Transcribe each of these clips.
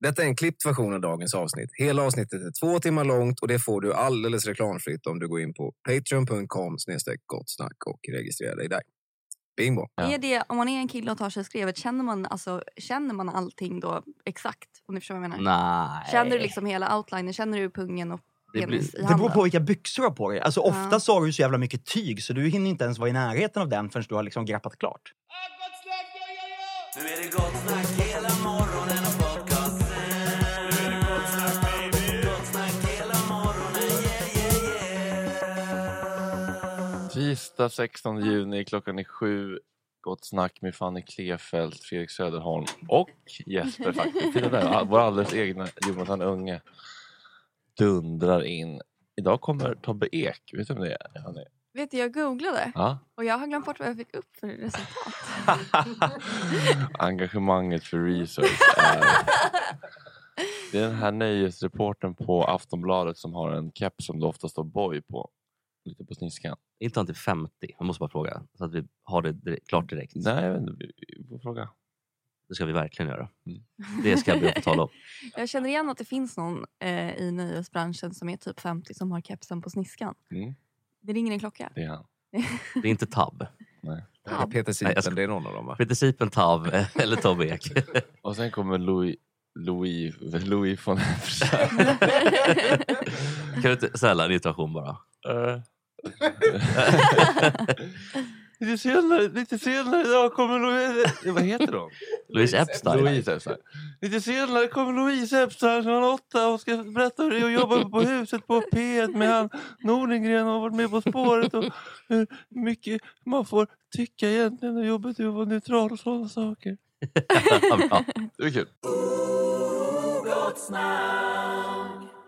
Detta är en klippt version av dagens avsnitt. Hela avsnittet är två timmar långt och det får du alldeles reklamfritt om du går in på patreon.com gottsnack och registrerar dig där. Bingo! Är det, om man är en kille och tar sig skrevet, känner man, alltså, känner man allting då exakt? Om ni förstår vad jag menar? Nej. Känner du liksom hela outlinen? Känner du pungen och Det blir- Det beror på vilka byxor du har på dig. Alltså, ofta Ja. så har du så jävla mycket tyg så du hinner inte ens vara i närheten av den förrän du har liksom grappat klart. Nu är det gott snack hela morgonen och. Tisdag 16 juni, klockan är sju. Gott snack med Fanny Klefelt, Fredrik Söderholm och Jesper faktiskt. Titta där, vår alldeles egna Jonathan Unge. dundrar in. Idag kommer Tobbe Ek. Vet du vem det är? Han är. Vet du, jag googlade Ja. och jag har glömt bort vad jag fick upp för resultat. Engagemanget för research är... Det är den här nöjesreporten på Aftonbladet som har en keps som det ofta står boy på. Lite på sniskan. Inte han till 50? Jag måste bara fråga. Så att vi har det direkt, klart direkt. Nej, jag vet inte. Vi- vi får fråga. Det ska vi verkligen göra. Mm. Det ska att få tala om. Jag känner igen att det finns någon eh, i nöjesbranschen som är typ 50 som har kepsen på sniskan. Mm, Det ringer en klocka. det är han. Det är inte Tab. Nej. Det är Peter Nej, Sipen, ska- det är någon av dem va? Peter Sipen, Tab eh, eller Tobbe Ek. Och sen kommer Louis, Louis, Louis von kan du inte snälla en intuition bara? Eh. lite, senare, lite senare idag kommer Louise... Vad heter de? Louise Epstein. Louise Epstein. Lite senare kommer Louise Epstein klockan åtta och ska berätta hur det är att jobba på huset på P1 med han Nordengren och har varit med På spåret och hur mycket man får tycka egentligen och jobbet är att vara neutral och sådana saker. Bra. Det är kul.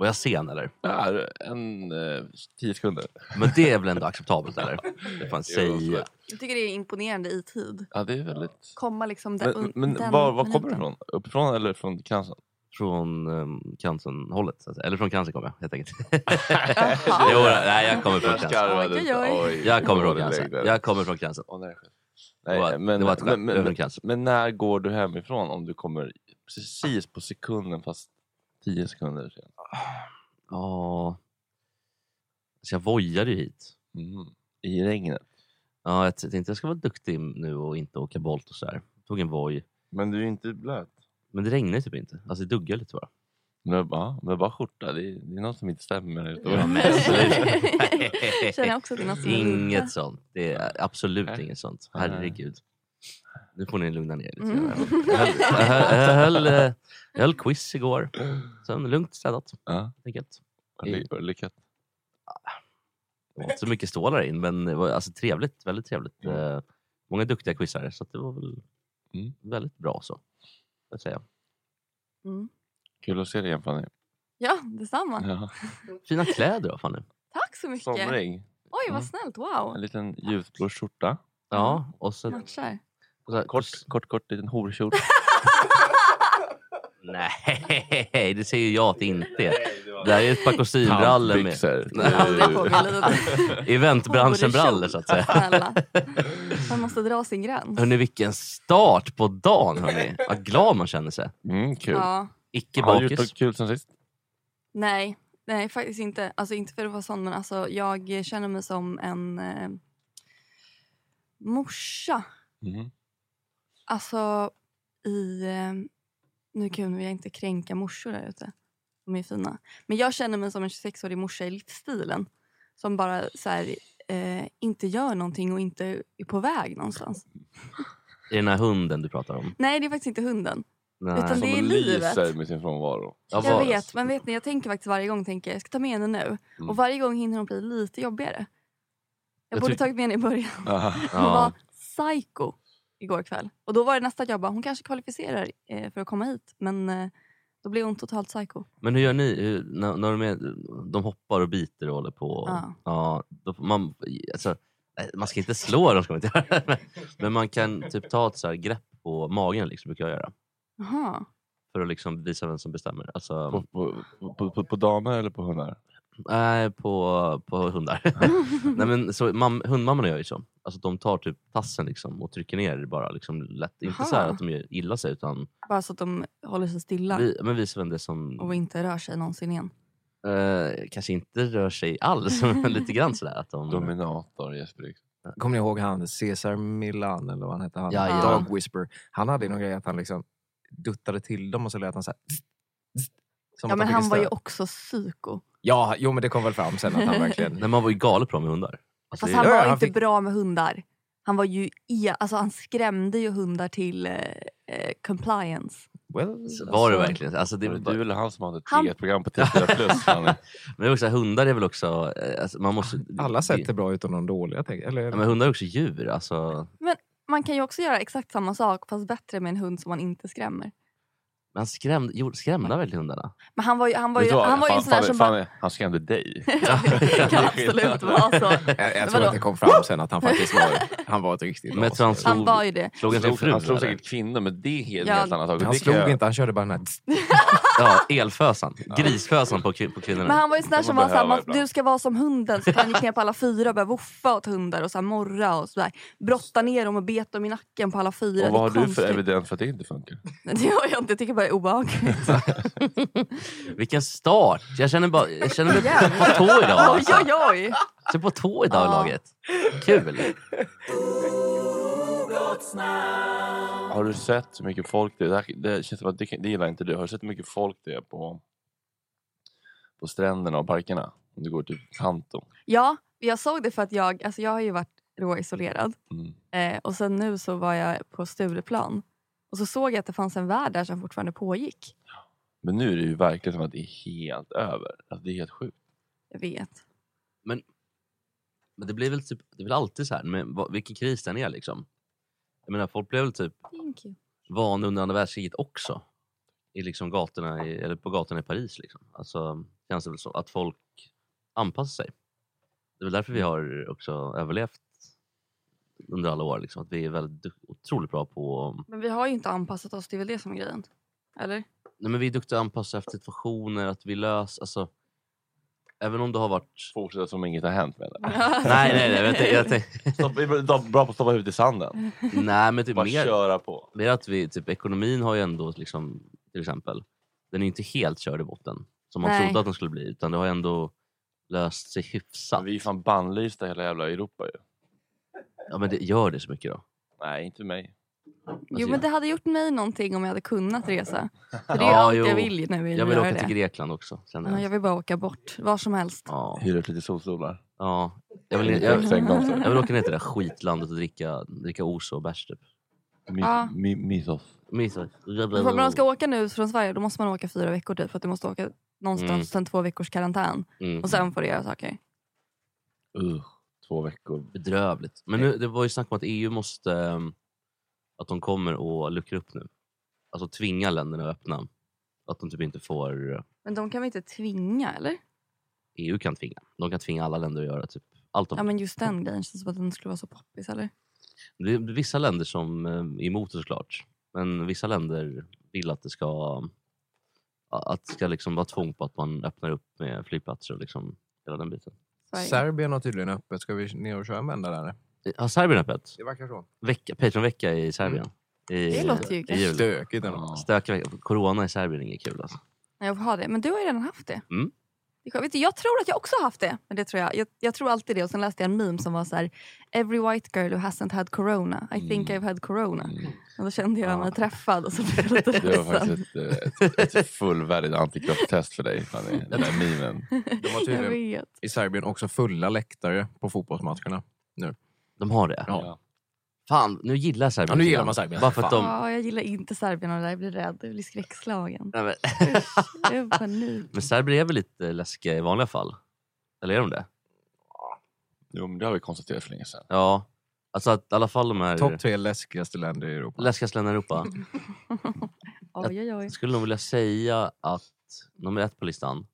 Var jag sen eller? Ja, en eh, tio sekunder. Men det är väl ändå acceptabelt eller? Det får man säga. Jag tycker det är imponerande i tid. Ja, det är väldigt... Komma liksom den, Men, men den var, var kommer minuten. det ifrån? Uppifrån eller från Kransen? Från um, Cancerhållet. så att säga. Eller från Cancer kommer jag helt enkelt. Jaha. jo, nej, jag kommer från Cancer. Skarvade Oj, oj, oj. ut. Jag kommer från där. Jag kommer från. Åh, nej, det men, det var ett skämt. men, men, Cancer. men när går du hemifrån om du kommer precis på sekunden fast tio sekunder sen? Ja... Så jag vojade ju hit. Mm. I regnet? Ja, jag tänkte jag ska vara duktig nu och inte åka Bolt och sådär. Tog en voj. Men du är inte blöt? Men det regnar typ inte. Alltså det duggar lite bara. Men det är bara, är bara skjorta. Det är, det är något som inte stämmer men. Känner också att det är något. Inget sånt. Det är absolut Nej. inget sånt. Herregud. Nu får ni lugna ner er lite. Mm. grann. Jag höll, jag höll, jag höll, eh, jag höll quiz igår. Sen lugnt städat. Ja, enkelt. ly- lyckat. Det var inte så mycket stålar in men det var alltså trevligt. Väldigt trevligt. Mm. Eh, Många duktiga quizare så att det var väl Mm. väldigt bra så. Jag säga. Mm. Kul att se dig igen Fanny. Ja, detsamma. Ja. Fina kläder då Fanny. Tack så mycket. Somrig. Oj, vad Mm. snällt. Wow. En liten ljusblå skjorta. Ja, och så, Matchar. och så Kort, kort, kort liten horkjol. Nej, det säger jag att det inte är. Det här är ett par kostymbrallor med eventbranschen-brallor så att säga. Snälla. Man måste dra sin gräns. Hörni, vilken start på dagen hörni. Vad glad man känner sig. Mm, kul. Ja. Icke Har du gjort bakis. något kul sen sist? Nej, nej faktiskt inte. Alltså inte för att vara sån men alltså jag känner mig som en eh, morsa. Mm. Alltså i... Eh, nu kunde jag inte kränka morsor där ute. De är fina. Men jag känner mig som en 26-årig morsa i livsstilen. Som bara så här, eh, inte gör någonting och inte är på väg någonstans. Är det den här hunden du pratar om? Nej, det är faktiskt inte hunden. Nej. Utan det är Som livet. lyser med sin frånvaro. Ja, Jag vad- vet, men vet ni, jag tänker faktiskt varje gång tänker jag, jag ska ta med henne nu. Mm. Och varje gång hinner hon bli lite jobbigare. Jag, Jag borde tagit med henne i början. Hon Ja. var psycho igår kväll. Och då var det nästa att jag bara, hon kanske kvalificerar eh, för att komma hit. Men eh, då blev hon totalt psycho. Men hur gör ni hur, när, när de, är, de hoppar och biter och håller på? Ja. Ja, då, man, alltså, man ska inte slå dem, ska man inte göra. Men, men man kan typ ta ett så här grepp på magen, liksom, brukar jag göra. Jaha. För att liksom visa vem som bestämmer. Alltså, På, på, på, på, på damer eller på hundar? Nej, på, på hundar. Nej, men, så, mam, hundmammorna gör ju så. Alltså, de tar typ tassen liksom, och trycker ner bara liksom, lätt. Inte så här Aha. att de gör illa sig utan Bara så att de håller sig stilla vi, men visar vem det är som och inte rör sig någonsin igen. eh, kanske inte rör sig alls. men lite grann sådär. Att de, Dominator Jesper. Kommer ni ihåg han Cesar Milan eller vad han hette? Han, Ja, ja. Dog Whisper. Han hade ju någon grej att han liksom duttade till dem och så lät han så här... Som Ja att men fick han var ju också psyko. Ja, jo men det kom väl fram sen att han verkligen... Nej, man var ju galet bra med hundar. Alltså, Fast det- han Ja, var ja, han inte fick- bra med hundar. Han var ju alltså han skrämde ju hundar till eh, eh, compliance. Well, så var det alltså- verkligen? Alltså, det, Var det du eller han som hade ett Han- eget program på TV4 Plus? Men det är också, hundar är väl också... eh, Alltså, man måste, Alla sätt är bra utom de dåliga. tänker jag. Eller, Ja, men hundar är också djur. Alltså, Man kan ju också göra exakt samma sak fast bättre med en hund som man inte skrämmer. Men han skrämde, gjorde- skrämde han verkligen hundarna? Men han var ju, han var ju, han var ju en fan, sån där fan, som fan, bara... Han skrämde dig. det kan absolut vara så. Jag, jag tror att det kom fram sen att han faktiskt var, han var ett riktigt Men slog, Han var ju det. slog slog, han slog säkert kvinnor, men det är helt, Ja. helt annat. Han slog inte, han körde bara den här... Ja, elfösan. Grisfösan på, kvin- på kvinnorna. Men han var ju sån där som var såhär, man, du ska vara som hunden. Så han gick ner på alla fyra och började woffa åt hundar och så här morra och sådär. Brotta ner dem och bet dem i nacken på alla fyra. Och Det är vad har du för konstigt. evidens för att det inte funkar? Det har jag inte, jag tycker bara det är obehagligt. Vilken start! Jag känner, bara, jag känner mig på tå idag. oj Alltså. oj oj! Jag är på tå idag i Ja. laget. Kul! Har du sett hur mycket folk det är? Det, här- det känns som att det, det gillar inte du. Har du sett hur mycket folk det är på, på stränderna och parkerna? Om du går till Kanto. Ja, jag såg det för att jag, alltså jag har ju varit råisolerad. Mm. Eh, och sen nu så var jag på Stureplan. Och så såg jag att det fanns en värld där som fortfarande pågick. Men nu är det ju verkligen som att det är helt över. Alltså, det är helt sjukt. Jag vet. Men, men det blir väl typ, det väl alltid så här med vad- vilken kris den är liksom. Jag menar folk blev väl typ vana under andra världskriget också. I liksom gatorna i, eller på gatorna i Paris. Liksom. Alltså, känns det väl så att folk anpassar sig. Det är väl därför vi har också överlevt under alla år. Liksom. Att vi är väldigt otroligt bra på... Men vi har ju inte anpassat oss, det är väl det som är grejen. Eller? Nej, men vi är duktiga att anpassa efter situationer, att vi löser... Alltså, även om det har varit... Fortsätta som inget har hänt med det. nej, nej, nej. Jag, tänk- jag, tänk- Stopp, bra på att stoppa huvudet i sanden. nej, men typ Bara mer... köra på. Är att vi, typ, ekonomin har ju ändå, liksom, till exempel, den är inte helt körd i botten som man Nej. trodde att den skulle bli. Utan det har ändå löst sig hyfsat. Men vi är fan bannlysta hela jävla Europa ju. Ja men det gör det så mycket då? Nej, inte mig. Jo men det hade gjort mig någonting om jag hade kunnat resa. För det är Ja, allt jo. jag vill ju nu. är Jag vill göra åka till det. Grekland också. Känner Ja, jag. jag vill bara åka bort, var som helst. Ja. Hyra ut lite solstolar. Ja. Jag, vill, jag, sängkonster. jag vill åka ner till det där skitlandet och dricka, dricka oso och bärs typ. Ja. Men Om man ska åka nu från Sverige då måste man åka fyra veckor typ för att du måste åka någonstans Mm. sen två veckors karantän. Mm. Och sen får du göra saker. Uh, två veckor. Bedrövligt. Men nu, det var ju snack om att EU måste... ehm, Att de kommer att luckra upp nu. Alltså tvinga länderna att öppna. Att de typ inte får... Men de kan väl inte tvinga eller? EU kan tvinga. De kan tvinga alla länder att göra typ allt de Ja men just den grejen känns som att den skulle vara så poppis eller? Det är vissa länder som eh, är emot det såklart. Men vissa länder vill att det ska att det ska liksom vara tvång på att man öppnar upp med flygplatser och liksom hela den biten. Sverige. Serbien har tydligen öppet. Ska vi ner och köra en vända där? Har Serbien öppet? Det verkar så. Vecka, Patreon-vecka i Serbien. I, Det låter ju i gött. jul. Stökigt ändå. Stökig vecka. Corona i Serbien är inget kul alltså. Jag får ha det. Men du har ju redan haft det. Mm. Det är skönt. Vet du, Jag tror att jag också har haft det. Men det tror jag. jag. Jag tror alltid det. Och sen läste jag en meme som var så här. Every white girl who hasn't had corona. I think Mm. I've had corona. Och då kände jag mig träffad och så blev jag lite Det var ledsen. faktiskt ett, ett, ett fullvärdigt antikroppstest för dig, Fanny. Den där memen. De har Jag tydligen vet. i Serbien också fulla läktare på fotbollsmatcherna. Nu. De har det? Ja. Fan, nu gillar jag Serbien. Ja, nu gillar man Serbien. Bara för att de... Ja, jag gillar inte Serbien och det där. Jag blir rädd. Jag blir skräckslagen. Nej, men... Jag har panik. men serber är väl lite läskiga i vanliga fall? Eller är de det? Jo, men det har vi konstaterat för länge sedan. Ja. Alltså att i alla fall de här Topp tre läskigaste länder i Europa. läskigaste länderna i Europa. Oj, oj, oj. Jag skulle nog vilja säga att nummer ett på listan.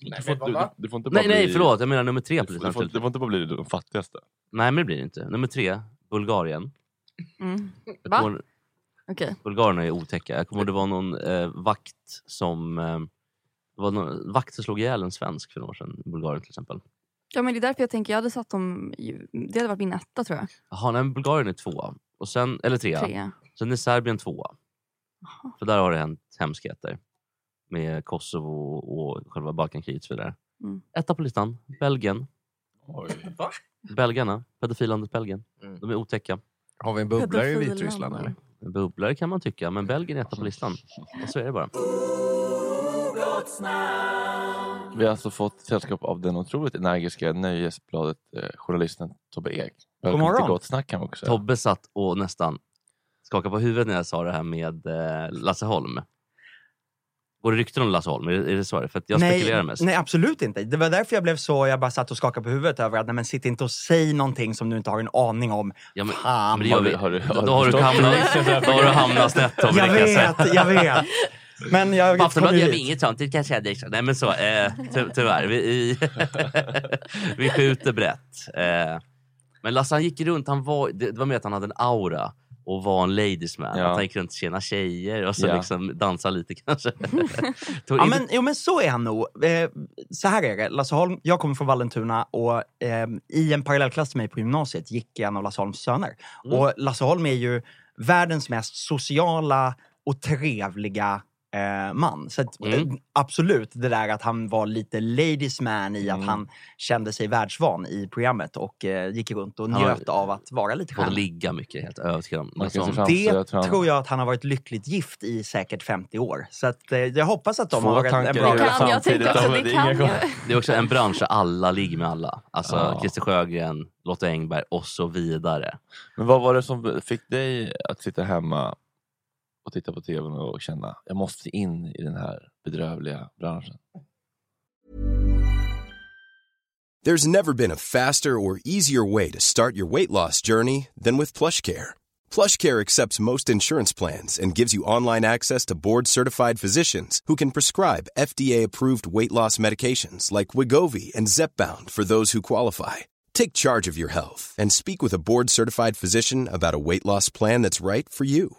Du får, du, du, du får inte bara Nej, nej bli, förlåt. Jag menar nummer tre Du du, får, du får inte bara bli de fattigaste. Nej, men det blir det inte. Nummer tre, Bulgarien. Mm. Va? kommer- Okej. Bulgarerna är otäcka. Jag kommer ihåg det var någon eh, vakt som eh, var någon vakt som slog ihjäl en svensk för några år sedan i Bulgarien till exempel. Ja, men det är därför jag tänker jag hade satt dem... Det hade varit min etta tror jag. Jaha, nej, Bulgarien är tvåa. Och sen, eller trea. Tre. Sen är Serbien tvåa. För där har det hänt hemskheter. Med Kosovo och själva Balkankriget och så vidare. Mm. Etta på listan, Belgien. Oj. Belgarna, pedofillandet Belgien. Mm. De är otäcka. Har vi en bubblare i. Vitryssland eller? Bubblare kan man tycka, men Belgien är etta på listan. Och så är det bara. Vi har alltså fått sällskap av den otroligt energiska Nöjesbladet eh, journalisten Tobbe Ek. Välkommen morgon. till Gott Snack kan man också säga. Tobbe satt och nästan skakade på huvudet när jag sa det här med eh, Lasse Holm. Går det rykten om Lasse Holm? Är det, är det så? För att jag spekulerar mest. nej, absolut inte. Det var därför jag blev så, jag bara satt och skakade på huvudet över att nej, men sitt inte och säg någonting som du inte har en aning om. Ja, men, Fan. men det gör vi. Har du- har du- då, har du hamnat, då har du hamnat snett Tobbe. Jag vet, jag vet. Men jag På Aftonbladet gör vi inget sånt. Det kanske är extra. Nej men så, eh, ty tyvärr. Vi, vi, vi skjuter brett. Eh, men Lasse han gick runt, han var, det, det var mer att han hade en aura och var en ladies man. Ja. Att han gick runt och tjena tjejer och så Ja. liksom dansa lite kanske. Ja, men, jo, men så är han nog. Eh, så här är det. Lasse Holm, jag kommer från Vallentuna och eh, i en parallellklass till mig på gymnasiet gick en av Lasse Holms söner. Mm. Och Lasse Holm är ju världens mest sociala och trevliga eh, man. Så att, Mm. absolut, det där att han var lite ladies man i Mm. att han kände sig världsvan i programmet och eh, gick runt och njöt av att vara lite stjärna. ligga mycket, helt övertygad om. Fram- Det jag tror tror, jag att han har varit lyckligt gift i säkert 50 år. Så att, eh, jag hoppas att de Två har en, en bra huvudet Kan, jag tänkte också, det Inga kan ju. Det är också en bransch där alla ligger med alla. Alltså Ja. Christer Sjögren, Lotta Engberg och så vidare. Men vad var det som fick dig att sitta hemma och titta på och känna jag måste in i den här bedrövliga branschen? There's never been a faster or easier way to start your weight loss journey than with plush PlushCare. PlushCare accepts most insurance plans and gives you online access to board-certified physicians who can prescribe FDA-approved weight loss medications like Wigovi and Zepbound for those who qualify. Take charge of your health and speak with a board-certified physician about a weight loss plan that's right for you.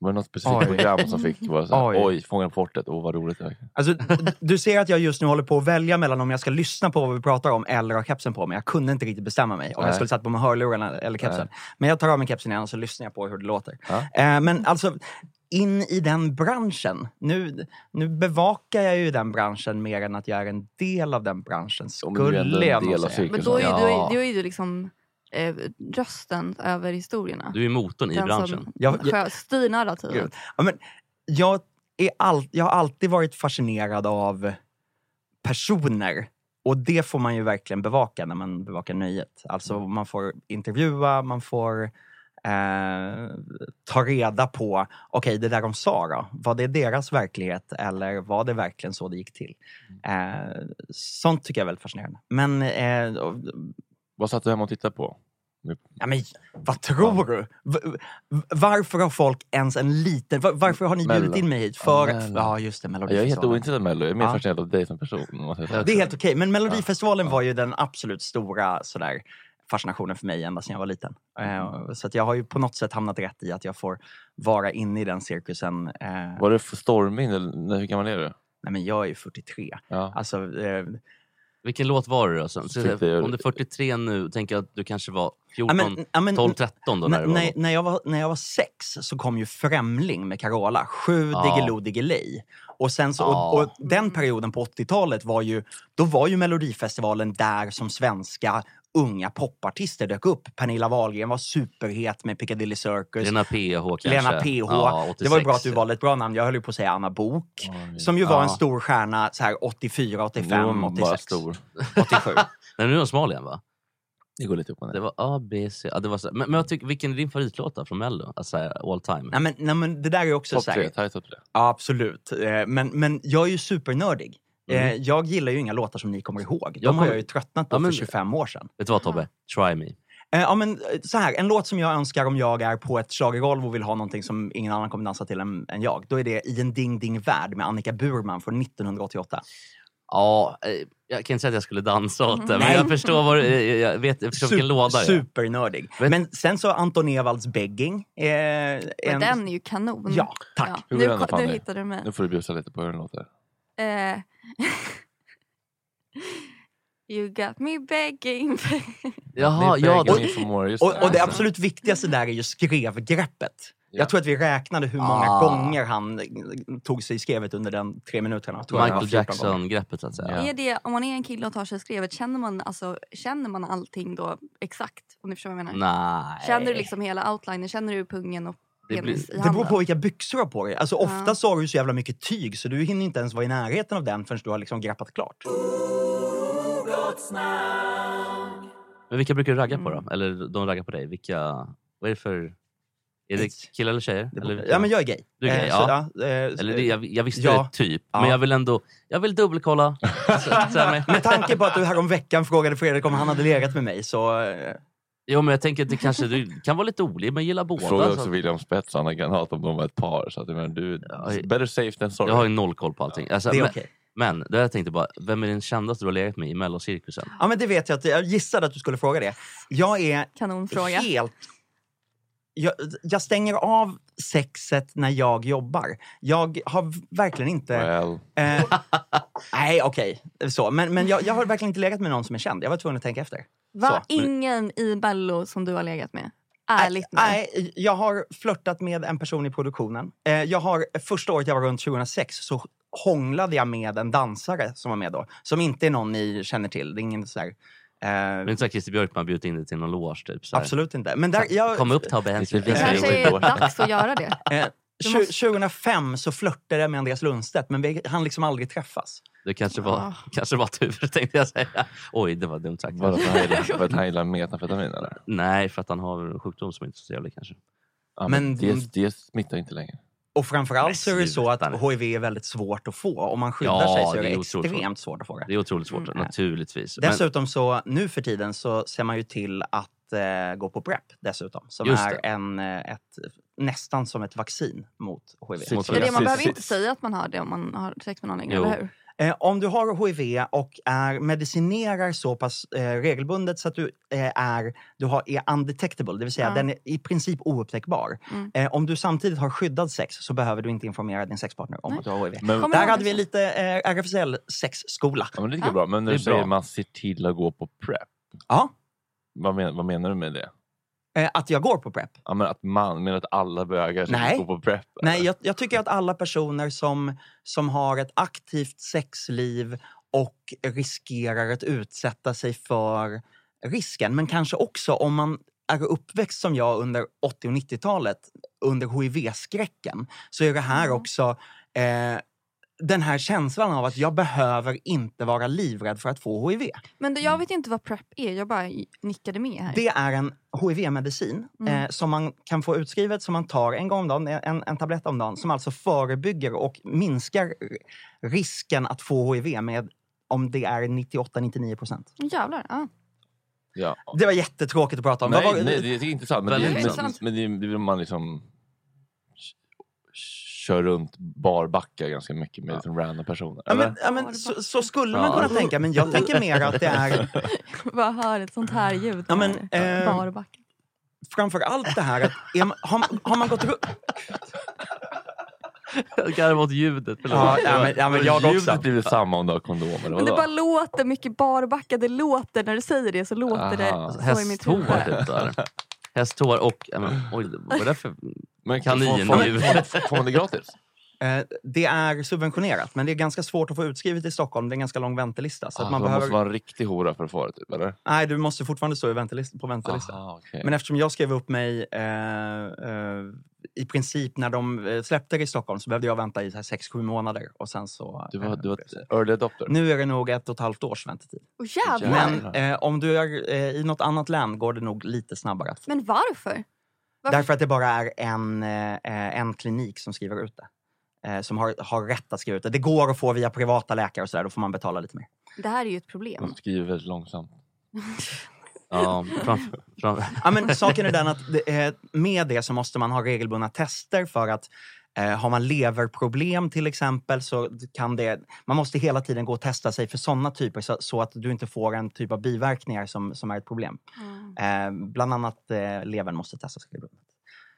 Var det något specifikt program som fick vara så här, Oj. Fången på fortet, åh vad roligt det verkar. Alltså, du ser att jag just nu håller på att välja mellan om jag ska lyssna på vad vi pratar om eller ha kepsen på mig. Jag kunde inte riktigt bestämma mig om Nej. jag skulle satt på mig hörlurarna eller kepsen. Nej. Men jag tar av mig kepsen igen och så lyssnar jag på hur det låter. Ja. Eh, men alltså, in i den branschen. Nu, nu bevakar jag ju den branschen mer än att jag är en del av den branschen. Du är Skulle jag nog säga. Men då är ju, Ja. du, är- du är ju liksom eh, rösten över historierna. Du är motorn i Den branschen. som Jag- jag- styr narrativet. Ja, men jag, är all, jag har alltid varit fascinerad av personer. Och det får man ju verkligen bevaka när man bevakar nöjet. Alltså man får intervjua, man får eh, ta reda på, okej det där de sa då, var det deras verklighet eller var det verkligen så det gick till? Eh, sånt tycker jag är väldigt fascinerande. Men eh, och- Vad satt du hemma och tittade på? Ja, men vad tror du? Varför har folk ens en liten... va- Varför har ni Mello. bjöd in mig hit? För... Ja, Ja, just det, Jag är helt Melodifestivalen. ointresserad av Mello, jag är mer Ja. fascinerad av dig som person. måste jag säga. Det är helt okej, men Melodifestivalen var ju den absolut stora sådär, fascinationen för mig ända sedan jag var liten. Eh, så att jag har ju på något sätt hamnat rätt i att jag får vara inne i den cirkusen. Eh, Var det för stormvind eller nej, hur gammal är du? nej, men jag är ju 43. Ja. Alltså, eh, Vilken låt var det då? Så, det- om du är 43 nu, tänker jag att du kanske var ja, 14, men- ja, men- 12, 13 då när N- det var. när, när, jag var, när jag var sex så kom ju Främling med Carola. Sju Ja. Diggiloo Diggiley. Och, sen så, Ja. och, och den perioden på 80-talet var ju, då var ju Melodifestivalen där som svenska unga popartister dök upp. Pernilla Wahlgren var superhet med Piccadilly Circus. Lena PH kanske? Lena PH. Ja, 86. det var ju bra att du valde ett bra namn. Jag höll ju på att säga Anna Bok som ju var Ja. en stor stjärna så här 84, 85, Nu var hon bara 86, stor. 87. Nej, nu är de smal igen va? Det går lite upp och ner. Det var A, B, C. Ja, det var så. Men, men jag tycker, vilken är din favoritlåt då, från Mello? Alltså all time? Nej, men, nej, men det där är ju också Topp så tre, här, ta topp tre. Ja, absolut. Eh, Men, men jag är ju supernördig. Mm. Eh, Jag gillar ju inga låtar som ni kommer ihåg. De Jag har jag ju tröttnat på Ja, men- för 25 år sedan. Vet du vad Tobbe? Try me. Eh, Ja, men så här, en låt som jag önskar om jag är på ett schlagergolv och vill ha någonting som ingen annan kommer dansa till än, än jag. Då är det I en ding ding värld med Annika Burman från 1988. Ja, eh, jag kan inte säga att jag skulle dansa åt det, men Nej. jag förstår, vad, eh, jag vet, jag förstår vilken låda det är. Supernördig. Men sen så Anton Ewalds Begging. Eh, en, den är ju kanon. Ja, tack. Ja. Hur Nu, nu Fanny? hittade du mig. Nu får du bjussa lite på hur den låter. Eh, you got me begging. Jaha, ja, och- Och, det. och det absolut viktigaste där är ju skrevgreppet. Jag tror att vi räknade hur många Ah. gånger han tog sig i skrevet under den tre minuterna. Michael 14 gånger. Jackson-greppet så att säga. Är det, om man är en kille och tar sig skrevet, känner man, alltså, känner man allting då exakt? Om ni förstår vad jag menar? Nej. Känner du liksom hela outlinen? Känner du pungen och Det blir- i Det beror på vilka byxor du har på dig. Alltså, ofta Ja. så har du så jävla mycket tyg så du hinner inte ens vara i närheten av den förrän du har liksom greppat klart. Men vilka brukar du ragga på då? Eller de raggar på dig? Vilka, vad är det för... Är det killar eller tjejer? Eller vilka? Ja, men jag är gay. Du är gay, Eh, så, ja. ja, eh, Eller det, jag, jag visste ja. det typ, Ja. men jag vill ändå jag vill dubbelkolla. så, så med. Med tanke på att du här om veckan frågade Fredrik om han hade legat med mig så... eh, Jo, men jag tänker att det kanske du kan vara lite olik, men gillar båda. Fråga så- också William Spets och Anna Granat om de var ett par. Så att, jag menar, du, better safe than sorry. Jag har ju noll koll på allting. Alltså, Det är men, okej. Men det jag tänkte bara, vem är den kändaste du har legat med i mellocirkusen? Ja men det vet jag, att jag gissade att du skulle fråga det. Jag är Kanonfråga. helt... Jag, jag stänger av sexet när jag jobbar. Jag har verkligen inte... Well. Eh, nej, okej. så. Men, men jag, jag har verkligen inte legat med någon som är känd. Jag var tvungen att tänka efter. Va? Så. Ingen i Bello som du har legat med? Ärligt nu. Nej, jag har flörtat med en person i produktionen. Eh, jag har, första året jag var runt 2006 så hånglade jag med en dansare som var med då. Som inte är någon ni känner till. Det är ingen så här, Men eh, inte så Christer Björkman bjudit in dig till någon loge typ? Absolut inte. Men där, jag, Kom upp Tobbe. Det kanske är dags att göra det. Eh, Du tju- måste- 2005 så flörtade jag med Andreas Lundstedt men vi hann liksom aldrig träffas. Det kanske var, Ah. kanske var tur tänkte jag säga. Oj, det var dumt sagt. Var det för att han gillar- för att han gillar metamfetamin eller? Nej, för att han har en sjukdom som inte är så trevlig kanske. Ja, men Men- det, det smittar inte längre. Och framförallt Men så är det så att HIV är väldigt svårt att få. Om man skyddar Ja, sig så är det det, är extremt svårt att få det. Det är otroligt svårt, Mm. naturligtvis. Men, Dessutom så nu för tiden så ser man ju till att eh, gå på PREP dessutom. Som Just är en, eh, ett, nästan som ett vaccin mot HIV. Mot Det är det, man Precis. behöver inte säga att man har det om man har sex med någon längre, eller hur? Eh, om du har HIV och är, medicinerar så pass eh, regelbundet så att du, eh, är, du har, är undetectable, det vill säga Ja. den är i princip oupptäckbar. Mm. Eh, om du samtidigt har skyddad sex så behöver du inte informera din sexpartner om Nej. att du har HIV. Men, Där hade vi lite eh, RFSL sexskola. ja, men det är Ja. bra. Men när du säger bra. man ser till att gå på prep. Ja, Vad, men, vad menar du med det? Eh, att jag går på PREP. Ja, men att man, du att alla bögar ska Nej. gå på prep? Nej, eller? jag, jag tycker att alla personer som, som har ett aktivt sexliv och riskerar att utsätta sig för risken, men kanske också om man är uppväxt som jag under 80 och 90-talet under HIV-skräcken så är det här Mm. också eh, den här känslan av att jag behöver inte vara livrädd för att få HIV. Men det, jag vet inte vad PrEP är, jag bara nickade med här. Det är en HIV-medicin Mm. eh, som man kan få utskrivet som man tar en gång om dagen, en, en tablett om dagen, som alltså förebygger och minskar risken att få HIV med om det är 98-99 procent. Jävlar. Ja. Ja. Det var jättetråkigt att prata om. Nej, var- nej, det är intressant. Men, det, men, intressant. men det, det vill man liksom kör runt barbacka ganska mycket med liksom random personer. Ja, men, ja, men, så, så skulle man Ja. kunna tänka, men jag tänker mer att det är Bara hör ett sånt här ljud. Ja, men, eh, Barbacken. framför allt det här att är man, har, har man gått runt... Jag garvar åt ljudet. Ja, ja, men, ja, men jag också. Ljudet blir väl samma om du har kondom eller Men det bara låter mycket barbacka, det låter när du säger det så låter Aha. det så i mitt huvud. Typ. Hästhår och... Ja, men, oj, vad är det för... Men kan, Kanin får, i får, man det gratis? Eh, det är subventionerat, men det är ganska svårt att få utskrivet i Stockholm. Det är en ganska lång väntelista. Så Ah, att man man behöver... måste vara en riktig hora för att få det, typ, eller? Nej, du måste fortfarande stå i väntelist, på väntelistan. Aha, okej. Men eftersom jag skrev upp mig eh, eh, i princip när de eh, släppte det i Stockholm så behövde jag vänta i 6-7 månader. Och sen så, du var, eh, du var early adopter? Nu är det nog ett och ett halvt års väntetid. Jävlar! Men eh, om du är eh, i något annat land går det nog lite snabbare att få. Men varför? Varför? Därför att det bara är en, eh, en klinik som skriver ut det. Eh, som har, har rätt att skriva ut det. Det går att få via privata läkare och sådär, då får man betala lite mer. Det här är ju ett problem. De skriver väldigt långsamt. Ja, fram, fram, Ja, men saken är den att med det så måste man ha regelbundna tester för att Eh, har man leverproblem till exempel så kan det, man måste hela tiden gå och testa sig för sådana typer så, så att du inte får en typ av biverkningar som, som är ett problem. Eh, bland annat eh, levern måste testas regelbundet.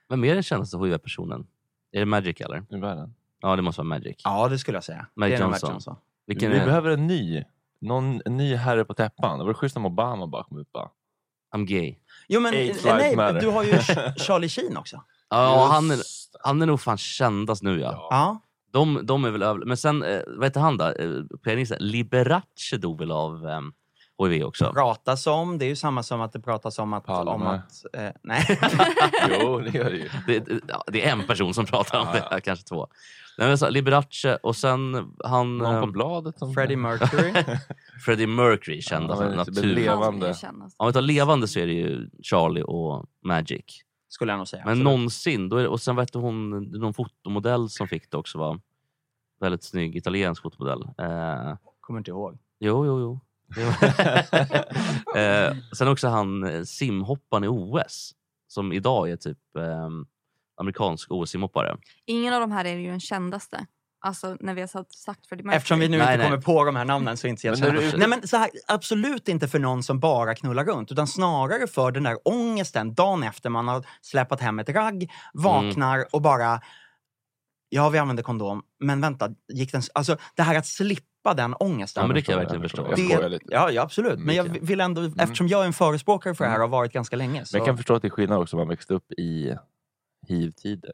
Vem är den kändaste HIV-personen? Är det Magic eller? I världen? Ja, det måste vara Magic. Ja, det skulle jag säga. Mike Det är nog Johnson. Johnson. Vi är behöver en ny. Någon, en ny herre på täppan. Det vore schysst om Obama bara kom ut bara. I'm gay. Jo men AIDS eh, nej, matter. du har ju Ch- Charlie Sheen också. Ja, han är, han är nog fan kändast nu ja. Ja. De, de är väl över... Men sen, eh, vad heter han då? Eh, Pianisten Liberace dog väl av eh, HIV också? Pratas om, det är ju samma som att det pratas om att... Palme. Om att eh, nej. Jo, det gör det ju. Det, det- är en person som pratar om det, ja. kanske två. Nej, men så, Liberace och sen han... Någon på eh, bladet? Freddie Mercury. Freddie Mercury kända Ja, typ natur. levande. Om vi tar levande så är det ju Charlie och Magic. Skulle jag nog säga. Men absolut. någonsin, då är det, och sen vet du hon, det är någon fotomodell som fick det också va? Väldigt snygg italiensk fotomodell. Eh, Kommer inte ihåg. jo, jo, jo. Eh, sen också han eh, simhopparen i OS som idag är typ eh, amerikansk OS-simhoppare. Ingen av de här är ju den kändaste. Alltså när vi har sagt- sagt Freddie Mercury. Eftersom vi nu Nej, inte nej. kommer på de här namnen så är inte jag Men du Nej men så här, absolut inte för någon som bara knullar runt utan snarare för den där ångesten dagen efter man har släpat hem ett ragg, vaknar Mm. och bara Ja, vi använde kondom, men vänta, gick den... Alltså det här att slippa den ångesten. Ja, men det kan jag verkligen förstå. Jag skojar lite. Ja, ja, absolut. Men jag vill ändå, eftersom jag är en förespråkare för det här och har varit ganska länge. Så... Men jag kan förstå att det är skillnad också om man växte upp i hiv-tider.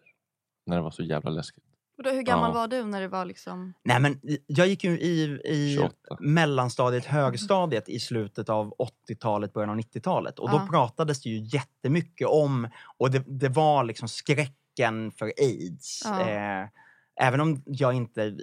När det var så jävla läskigt. Och då, hur gammal Ja. var du när det var liksom... Nej men jag gick ju i, i 28. mellanstadiet, högstadiet i slutet av 80-talet, början av 90-talet. Och då Ja. pratades det ju jättemycket om, och det, det var liksom skräcken för aids. Ja. Eh, även om jag inte...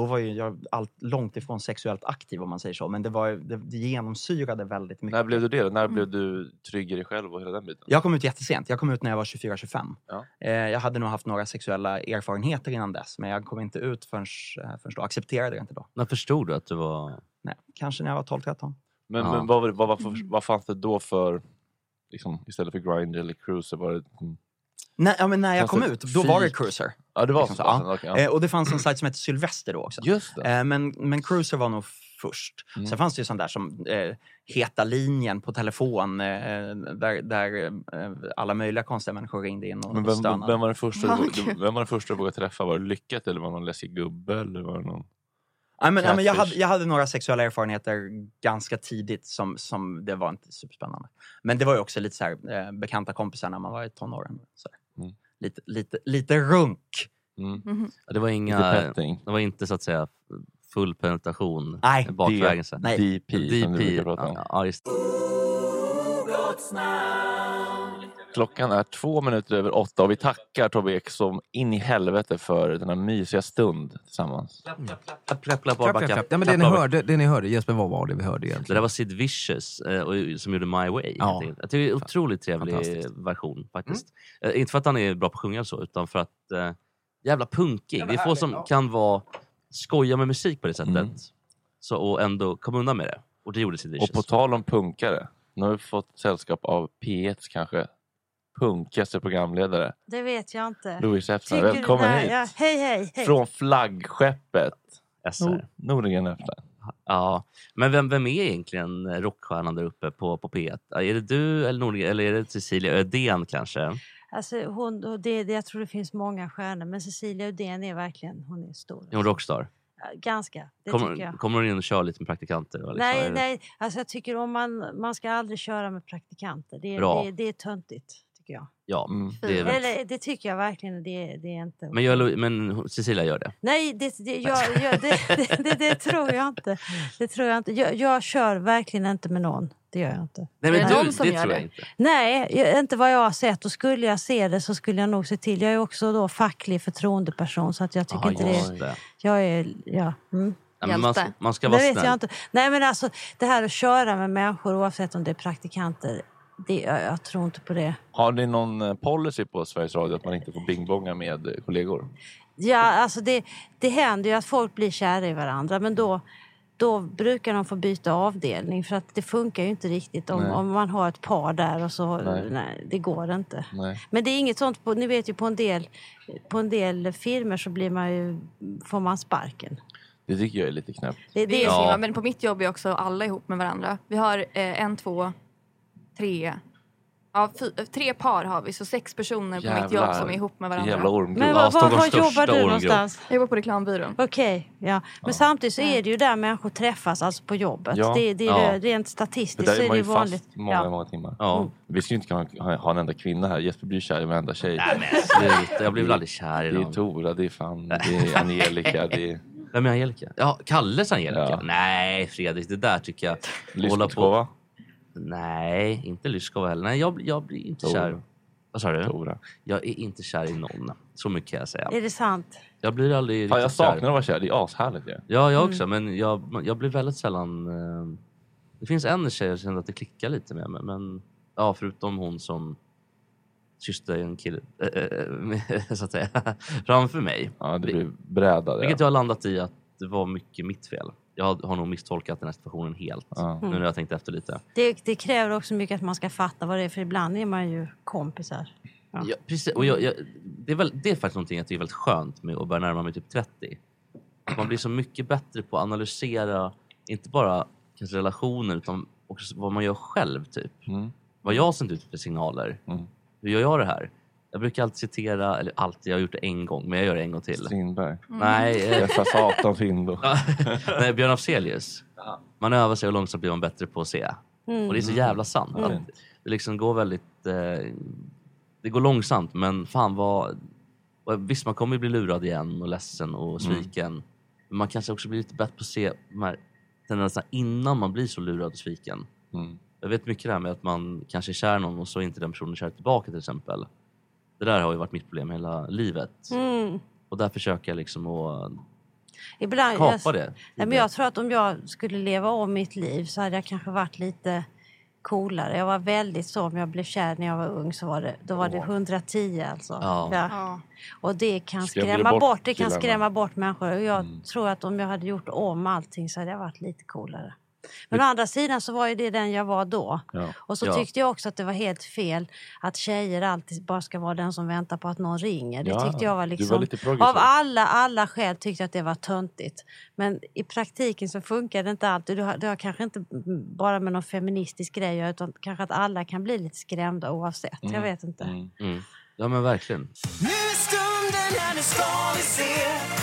Då var ju jag allt, långt ifrån sexuellt aktiv om man säger så, men det, var, det, det genomsyrade väldigt mycket. När blev du det? då? När Mm. blev du trygg i dig själv och hela den biten? Jag kom ut jättesent. Jag kom ut när jag var 24-25. Ja. Eh, jag hade nog haft några sexuella erfarenheter innan dess, men jag kom inte ut förrän, eh, förrän då. Accepterade det inte då. När förstod du att du var... Nej, kanske när jag var 12-13. Men, Ja. men vad, vad, vad, för, vad fanns det då för, liksom, istället för Grindr eller Cruiser? Var det, Nej, ja, men när jag kom ut, då var det? Cruiser. ja, det var Liksom så. så, ja. Eh, och det fanns en sajt som hette Sylvester då också. Just det. Eh, men, men Cruiser var nog först. Mm. Sen fanns det ju sånt där som eh, Heta linjen på telefon eh, där, där eh, alla möjliga konstiga människor ringde in och Men vem, stönade. vem, var den första du, vem var den första du vågade träffa? Var det lyckat eller var det någon läskig gubbe? Eller var det någon... Ja, men, ja, men jag, hade, jag hade några sexuella erfarenheter ganska tidigt som, som det var inte superspännande. Men det var ju också lite så här, eh, bekanta kompisar när man var i tonåren. Så här. Mm. Lite, lite, lite runk. Mm. Mhm. Ja, Det var inga... Det var inte så att säga full penetration Nej, bakvägen. så. Nej. DP, som du DP. brukar prata om. Ja, ja, just. Klockan är två minuter över åtta och vi tackar Tobbe Ek som in i helvete för denna mysiga stund tillsammans. Klapp, klapp, klapp, Klapp, bara klapp, backa. klapp. Ja, men det, ni hörde, det ni hörde, Jesper, vad var det vi hörde Det egentligen? där var Sid Vicious eh, och- som gjorde My Way. Ja. Jag tycker det är en otroligt trevlig version faktiskt. Eh, inte för att han är bra på att sjunga så, utan för att eh, jävla punkig. Det är få som kan vara skoja med musik på det sättet Mm. så, och ändå komma undan med det. Och det gjorde Sid Vicious. Och på tal om punkare. Nu har vi fått sällskap av P1 kanske punkigaste programledare. Det vet jag inte. Louise. Tycker du- Välkommen hit! Ja, hej, hej, hej. Från flaggskeppet SR. Nor- Nordgren Epstein. Ja, men vem, vem är egentligen rockstjärnan där uppe på, på P1? Är det du eller Nordgren, eller är det Cecilia Ödén kanske? Alltså, hon, det, jag tror det finns många stjärnor, men Cecilia Uddén är verkligen hon är stor. Är hon rockstar? Ganska, det tycker Kommer, jag. kommer hon in och kör lite med praktikanter? Liksom, nej, nej, alltså jag tycker om man, man ska aldrig köra med praktikanter. Det, är- Bra. det, det är töntigt, tycker jag. Ja, Mm. det är väl... Eller, det tycker jag verkligen, det, det är inte... Men, Lou- men Cecilia gör det? Nej, det, det, jag, jag, det, det, det, det tror jag inte. Det tror jag inte. Jag, jag kör verkligen inte med någon. Det gör jag inte. Nej, Är men det du, de som det gör tror det? jag inte. Nej, jag- inte vad jag har sett. Och skulle jag se det så skulle jag nog se till. Jag är också då facklig förtroendeperson så att jag tycker Aha, inte det. det. Jag är, ja. Mm. Ja, man, ska- man ska Det vara vet snäll. jag inte. Nej men alltså det här att köra med människor oavsett om det är praktikanter. Det, jag, jag tror inte på det. Har ni någon eh, policy på Sveriges Radio att man inte får bingbonga med kollegor? Ja, alltså det, det händer ju att folk blir kära i varandra men då då brukar de få byta avdelning för att det funkar ju inte riktigt om, om man har ett par där och så, Nej. nej, det går inte. Nej. Men det är inget sånt, på, ni vet ju på en del, på en del firmer så blir man ju, får man sparken. Det tycker jag är lite knäppt. Det, Det är ja. men på mitt jobb är också alla ihop med varandra. Vi har eh, en, två, tre, ja, fy, tre par har vi. Så sex personer på mitt jobb som är ihop med varandra. Jävla ormgrop. Men Ja, var, var, Stockholms var största jobbar du ormgrop. någonstans? Jag jobbar på reklambyrån. Okej, ja. Men samtidigt så är det ju där människor träffas, alltså på jobbet. Ja. Det, det är Ja. rent statistiskt så är det ju ju vanligt. fast många, Ja. många timmar. Ja. Vi ska ju inte kunna ha, ha en enda kvinna här. Jesper blir kär i varenda tjej. Nej men sluta, jag blir väl aldrig kär i Det är någon. Tora, det är fan, det är Angelica, det är Vem är Angelica? Ja, Kalles Angelica? Ja. Nej Fredrik, det där tycker jag... hålla Lyskova. Nej, inte Lyskova heller. Nej, jag, jag blir inte Tora. kär. Vad sa du? Tora. Jag är inte kär i någon. Så mycket kan jag säga. Är det sant? Jag blir aldrig jag riktigt kär. saknar att vara kär, det är ashärligt ju. Ja, jag Mm. också. Men jag, jag blir väldigt sällan... Eh, det finns en tjej jag känner att det klickar lite med. Men, men ja, förutom hon som kysste en kille, äh, äh, så att säga, framför mig. Ja, det blir bräda. Vilket jag har landat i att det var mycket mitt fel. Jag har, nog misstolkat den här situationen helt. Ja. Nu när jag tänkt efter lite. Det, det kräver också mycket att man ska fatta vad det är, för ibland är man ju kompisar. Ja. Ja, precis. Och jag, jag, det, är väl, det är faktiskt någonting jag tycker är väldigt skönt med att börja närma mig typ 30. Att man blir så mycket bättre på att analysera, inte bara kanske relationer, utan också vad man gör själv. typ. Mm. Vad jag sänt ut för signaler. Mm. Hur gör jag det här? Jag brukar alltid citera, eller alltid, jag har gjort det en gång, men jag gör det en gång till. Strindberg. Nej, eh, Dessa satans hinder. Nej, Björn Afzelius. Man övar sig och långsamt blir man bättre på att se. Mm. Och det är så jävla sant. Mm. Att det liksom går väldigt... Eh, det går långsamt men fan vad... Visst man kommer ju bli lurad igen och ledsen och Mm. sviken. Men man kanske också blir lite bättre på att se de här tendenserna innan man blir så lurad och sviken. Mm. Jag vet mycket det här med att man kanske är kär någon och så är inte den personen kär tillbaka till exempel. Det där har ju varit mitt problem hela livet. Mm. Och där försöker jag liksom att Ibland, kapa jag, det. Nej, men jag tror att om jag skulle leva om mitt liv så hade jag kanske varit lite coolare. Jag var väldigt så, om jag blev kär när jag var ung så var det, då var det 110 alltså. Ja. Ja. Och det kan skrämma bort bort, det kan killarna. skrämma bort människor. Och jag Mm. tror att om jag hade gjort om allting så hade jag varit lite coolare. Men å andra sidan så var ju det den jag var då. Ja. Och så Ja. tyckte jag också att det var helt fel att tjejer alltid bara ska vara den som väntar på att någon ringer. Det Ja, tyckte jag var var liksom... lite progressiv. av alla, alla skäl tyckte jag att det var töntigt. Men i praktiken så funkar det inte alltid. Du har, du har kanske inte bara med någon feministisk grej utan kanske att alla kan bli lite skrämda oavsett. Jag vet inte. Mm. Mm. Ja men verkligen. Nu är stunden här, nu ska vi se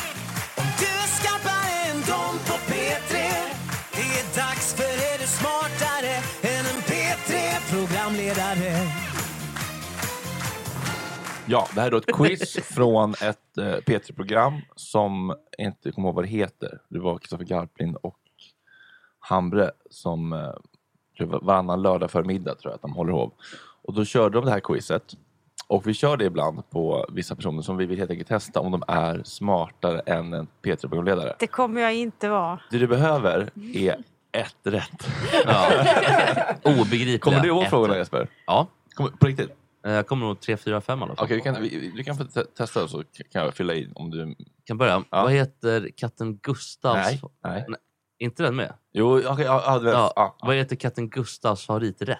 Ja, det här är då ett quiz från ett eh, P3-program som jag inte kommer ihåg vad det heter. Det var Kristoffer Garplind och Hambre som eh, varannan lördag förmiddag tror jag att de håller hov. Och då körde de det här quizet. Och vi kör det ibland på vissa personer som vi vill helt enkelt testa om de är smartare än en P3-programledare. Det kommer jag inte vara. Det du behöver är ett rätt. Ja. Obegripliga. Kommer du ihåg Ett. frågorna Jesper? Ja. Kommer, på riktigt? Eh, Jag kommer nog 3, 4, 5 i alla fall. Okej, vi kan, vi, du kan få te- testa så kan jag fylla i om du... Kan börja. Ja. Vad heter katten Gustavs... Nej, nej. Inte den med? Jo, okej, ja, ja, Ja. ja, Vad heter katten Gustavs favoriträtt?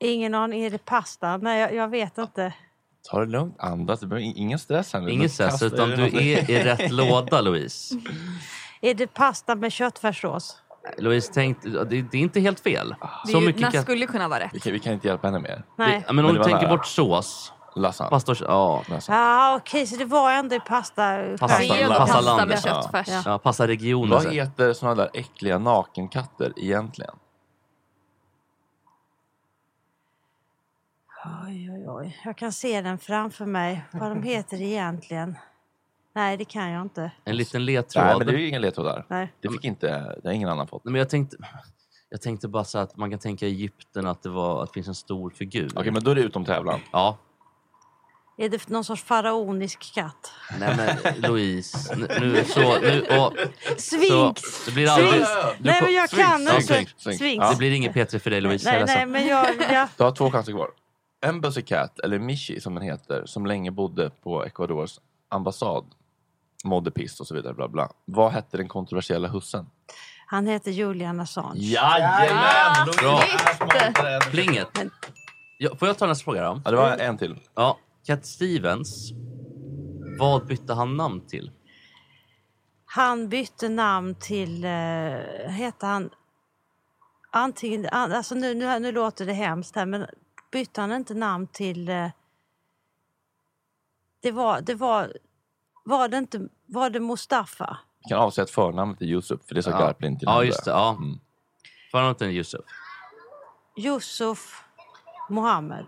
Ingen aning. Är det pasta? Nej, jag, jag vet inte. Ta det lugnt, andas. Det behöver, ingen stress här nu. Ingen stress, utan du är i rätt låda Louise. Är det pasta med köttfärssås? Louise, tänk, det, det är inte helt fel. Det Så ju, mycket kan, skulle kunna vara rätt. Vi kan, vi kan inte hjälpa henne mer. Nej. Ja, men om du det tänker bort sås. Lasagne. Pasta ja. Lasagne. Ja, okej, så det var ändå pasta. Pasta- Det pasta pasta landet. med köttfärs. Ja. ja, passa regionen. Vad så. heter såna där äckliga nakenkatter egentligen? Oj, oj, oj. Jag kan se den framför mig. Vad de heter egentligen. Nej, det kan jag inte. En liten ledtråd. Nej, men det är ju ingen ledtråd där. Nej. Det fick inte, det har ingen annan fått. Nej, men jag tänkte, jag tänkte bara så att man kan tänka i Egypten att det, var, att det finns en stor figur. Okej, men då är det utom tävlan. Ja. Är det någon sorts faraonisk katt? Nej men Louise, nu, nu så... Nu, och, Svinx! Så, det blir aldrig... Svinx! Du Nej, men jag Svinx, kan inte. Svinx, Svinx. Svinx. Ja. Det blir ingen P3 för dig Louise, Nej, nej, men jag... jag Du har två chanser kvar. Embassy Cat, eller Michi som den heter, som länge bodde på Ecuadors ambassad. Mådde piss och så vidare. Bla bla. Vad hette den kontroversiella hussen? Han heter Julian Assange. Jajamän! Bra. Visst. Plinget. Ja, får jag ta nästa fråga då? Ja, det var en till. Ja, Cat Stevens. Vad bytte han namn till? Han bytte namn till, eh, heter han, antingen, an, alltså nu, nu, nu låter det hemskt här, men bytte han inte namn till, eh, det var, det var, var det inte, var det Mustafa? Vi kan avsäga att förnamnet är Yusuf, för det sa Ja. Garplind till Ja, just det. Ja. Mm. Förnamnet är Yusuf. Yusuf Mohammed.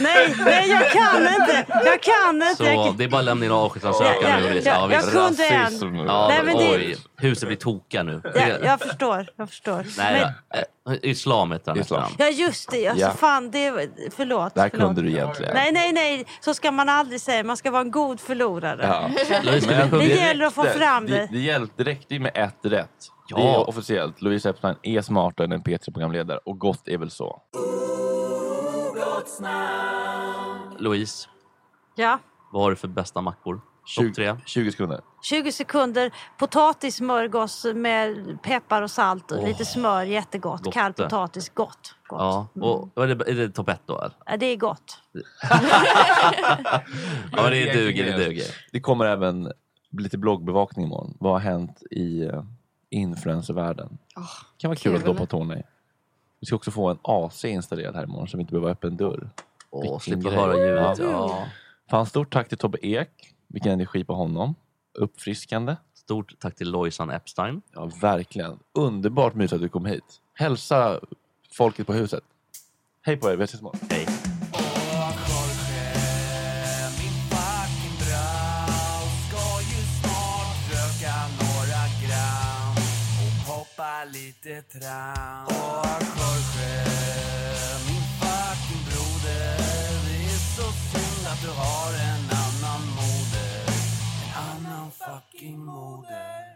Nej, nej jag kan inte! Jag kan inte! Så jag, det är bara att lämna in avskedsansökan Ja, nu. Ja, jag visst. kunde en. Rasism. Ja, Nej, men det- oj, huset blir tokiga nu. ja, jag förstår, jag förstår. Nej, Men, eh, Islam heter han Islam. ja just det, alltså, Ja. fan det, förlåt. Det här förlåt. kunde du egentligen. Nej, nej, nej, så ska man aldrig säga. Man ska vara en god förlorare. Ja. Louise, Men det gäller att få fram det. Det, det, hjälpte, det räckte ju med ett rätt. Ja. Det är officiellt. Louise Epstein är smartare än en P3-programledare och gott är väl så. Louise, Ja, vad har du för bästa mackor? 20, Topp tre? 20 sekunder. 20 sekunder. Potatissmörgås med peppar och salt och lite smör. Jättegott. Gott Kall det. potatis. Gott. gott. Ja, och, och är det, är det topp ett då? Eller? Ja, det är gott. Ja, det duger, det duger. Det kommer även lite bloggbevakning imorgon. Vad har hänt i uh, influencervärlden? kan vara kul, kul. att doppa tårna i. Vi ska också få en AC installerad här imorgon så vi inte behöver öppna en dörr. Åh, slippa höra ljudet. Ja. Fan, stort tack till Tobbe Ek. Vilken energi på honom. Uppfriskande. Stort tack till Lojsan Epstein. Ja, verkligen. Underbart mysigt att du kom hit. Hälsa folket på huset. Hej på er, vi ses imorgon. Hej. Lite tram Och Jorge, min fucking broder. Det är så synd att du har en annan moder. En annan fucking moder.